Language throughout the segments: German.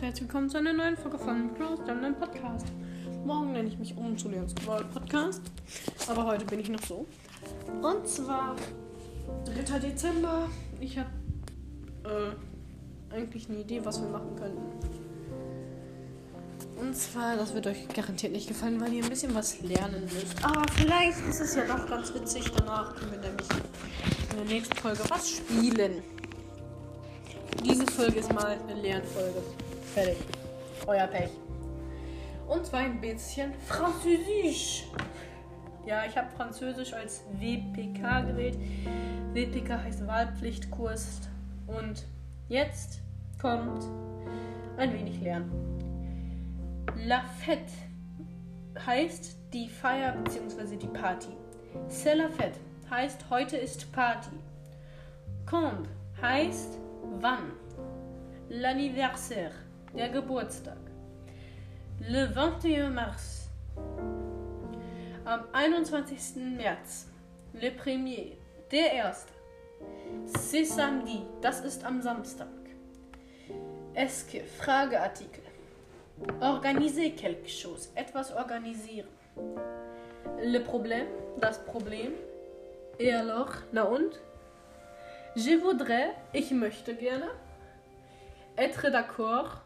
herzlich willkommen zu einer neuen Folge von Close Down Podcast. Morgen nenne ich mich um zu Leons World Podcast, aber heute bin ich noch so. Und zwar 3. Dezember. Ich habe äh, eigentlich eine Idee, was wir machen könnten. Und zwar, das wird euch garantiert nicht gefallen, weil ihr ein bisschen was lernen müsst. Aber vielleicht ist es ja doch ganz witzig. Danach können wir nämlich in der nächsten Folge was spielen. Diese Folge ist mal eine Lernfolge. Fertig. Euer Pech. Und zwar ein bisschen Französisch. Ja, ich habe Französisch als WPK gewählt. WPK heißt Wahlpflichtkurs. Und jetzt kommt ein wenig Lernen. La Fête heißt die Feier bzw. die Party. C'est la fête heißt heute ist Party. Quand heißt wann. L'anniversaire, der Geburtstag. Le 21 Mars. Am 21. März. Le Premier, der erste. C'est samedi, das ist am Samstag. Est-ce que, Frageartikel. Organiser quelque chose, etwas organisieren. Le problème, das Problem. Et alors, na und? Je voudrais, ich möchte gerne. Être d'accord,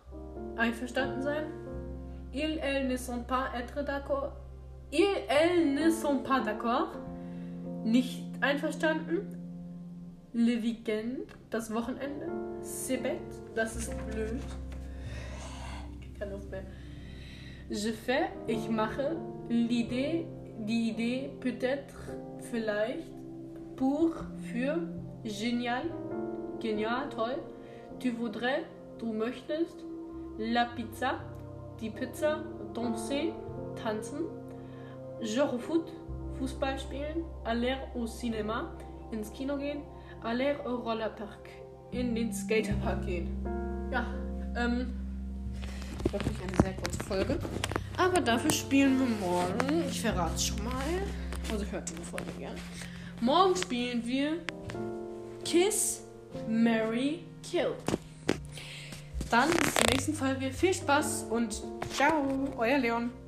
einverstanden sein. Ils, elles ne sont pas être d'accord. Ils, elles ne sont pas d'accord, nicht einverstanden. Le weekend, das Wochenende. C'est das ist blöd. Keine Luft mehr. Je fais, ich mache. L'idée, die Idee, peut-être, vielleicht. Pour, für. Genial, genial, toll. Tu voudrais, du möchtest. La pizza, die Pizza. Danser, tanzen. Genre foot, Fußball spielen. Aller au cinéma, ins Kino gehen. Aller au Rollerpark, in den Skaterpark gehen. Ja, ähm, wirklich eine sehr kurze Folge. Aber dafür spielen wir morgen. Ich verrate es schon mal. Also hört diese Folge gerne. Morgen spielen wir Kiss, Mary, Kill. Dann bis zur nächsten Folge. Viel Spaß und ciao, euer Leon.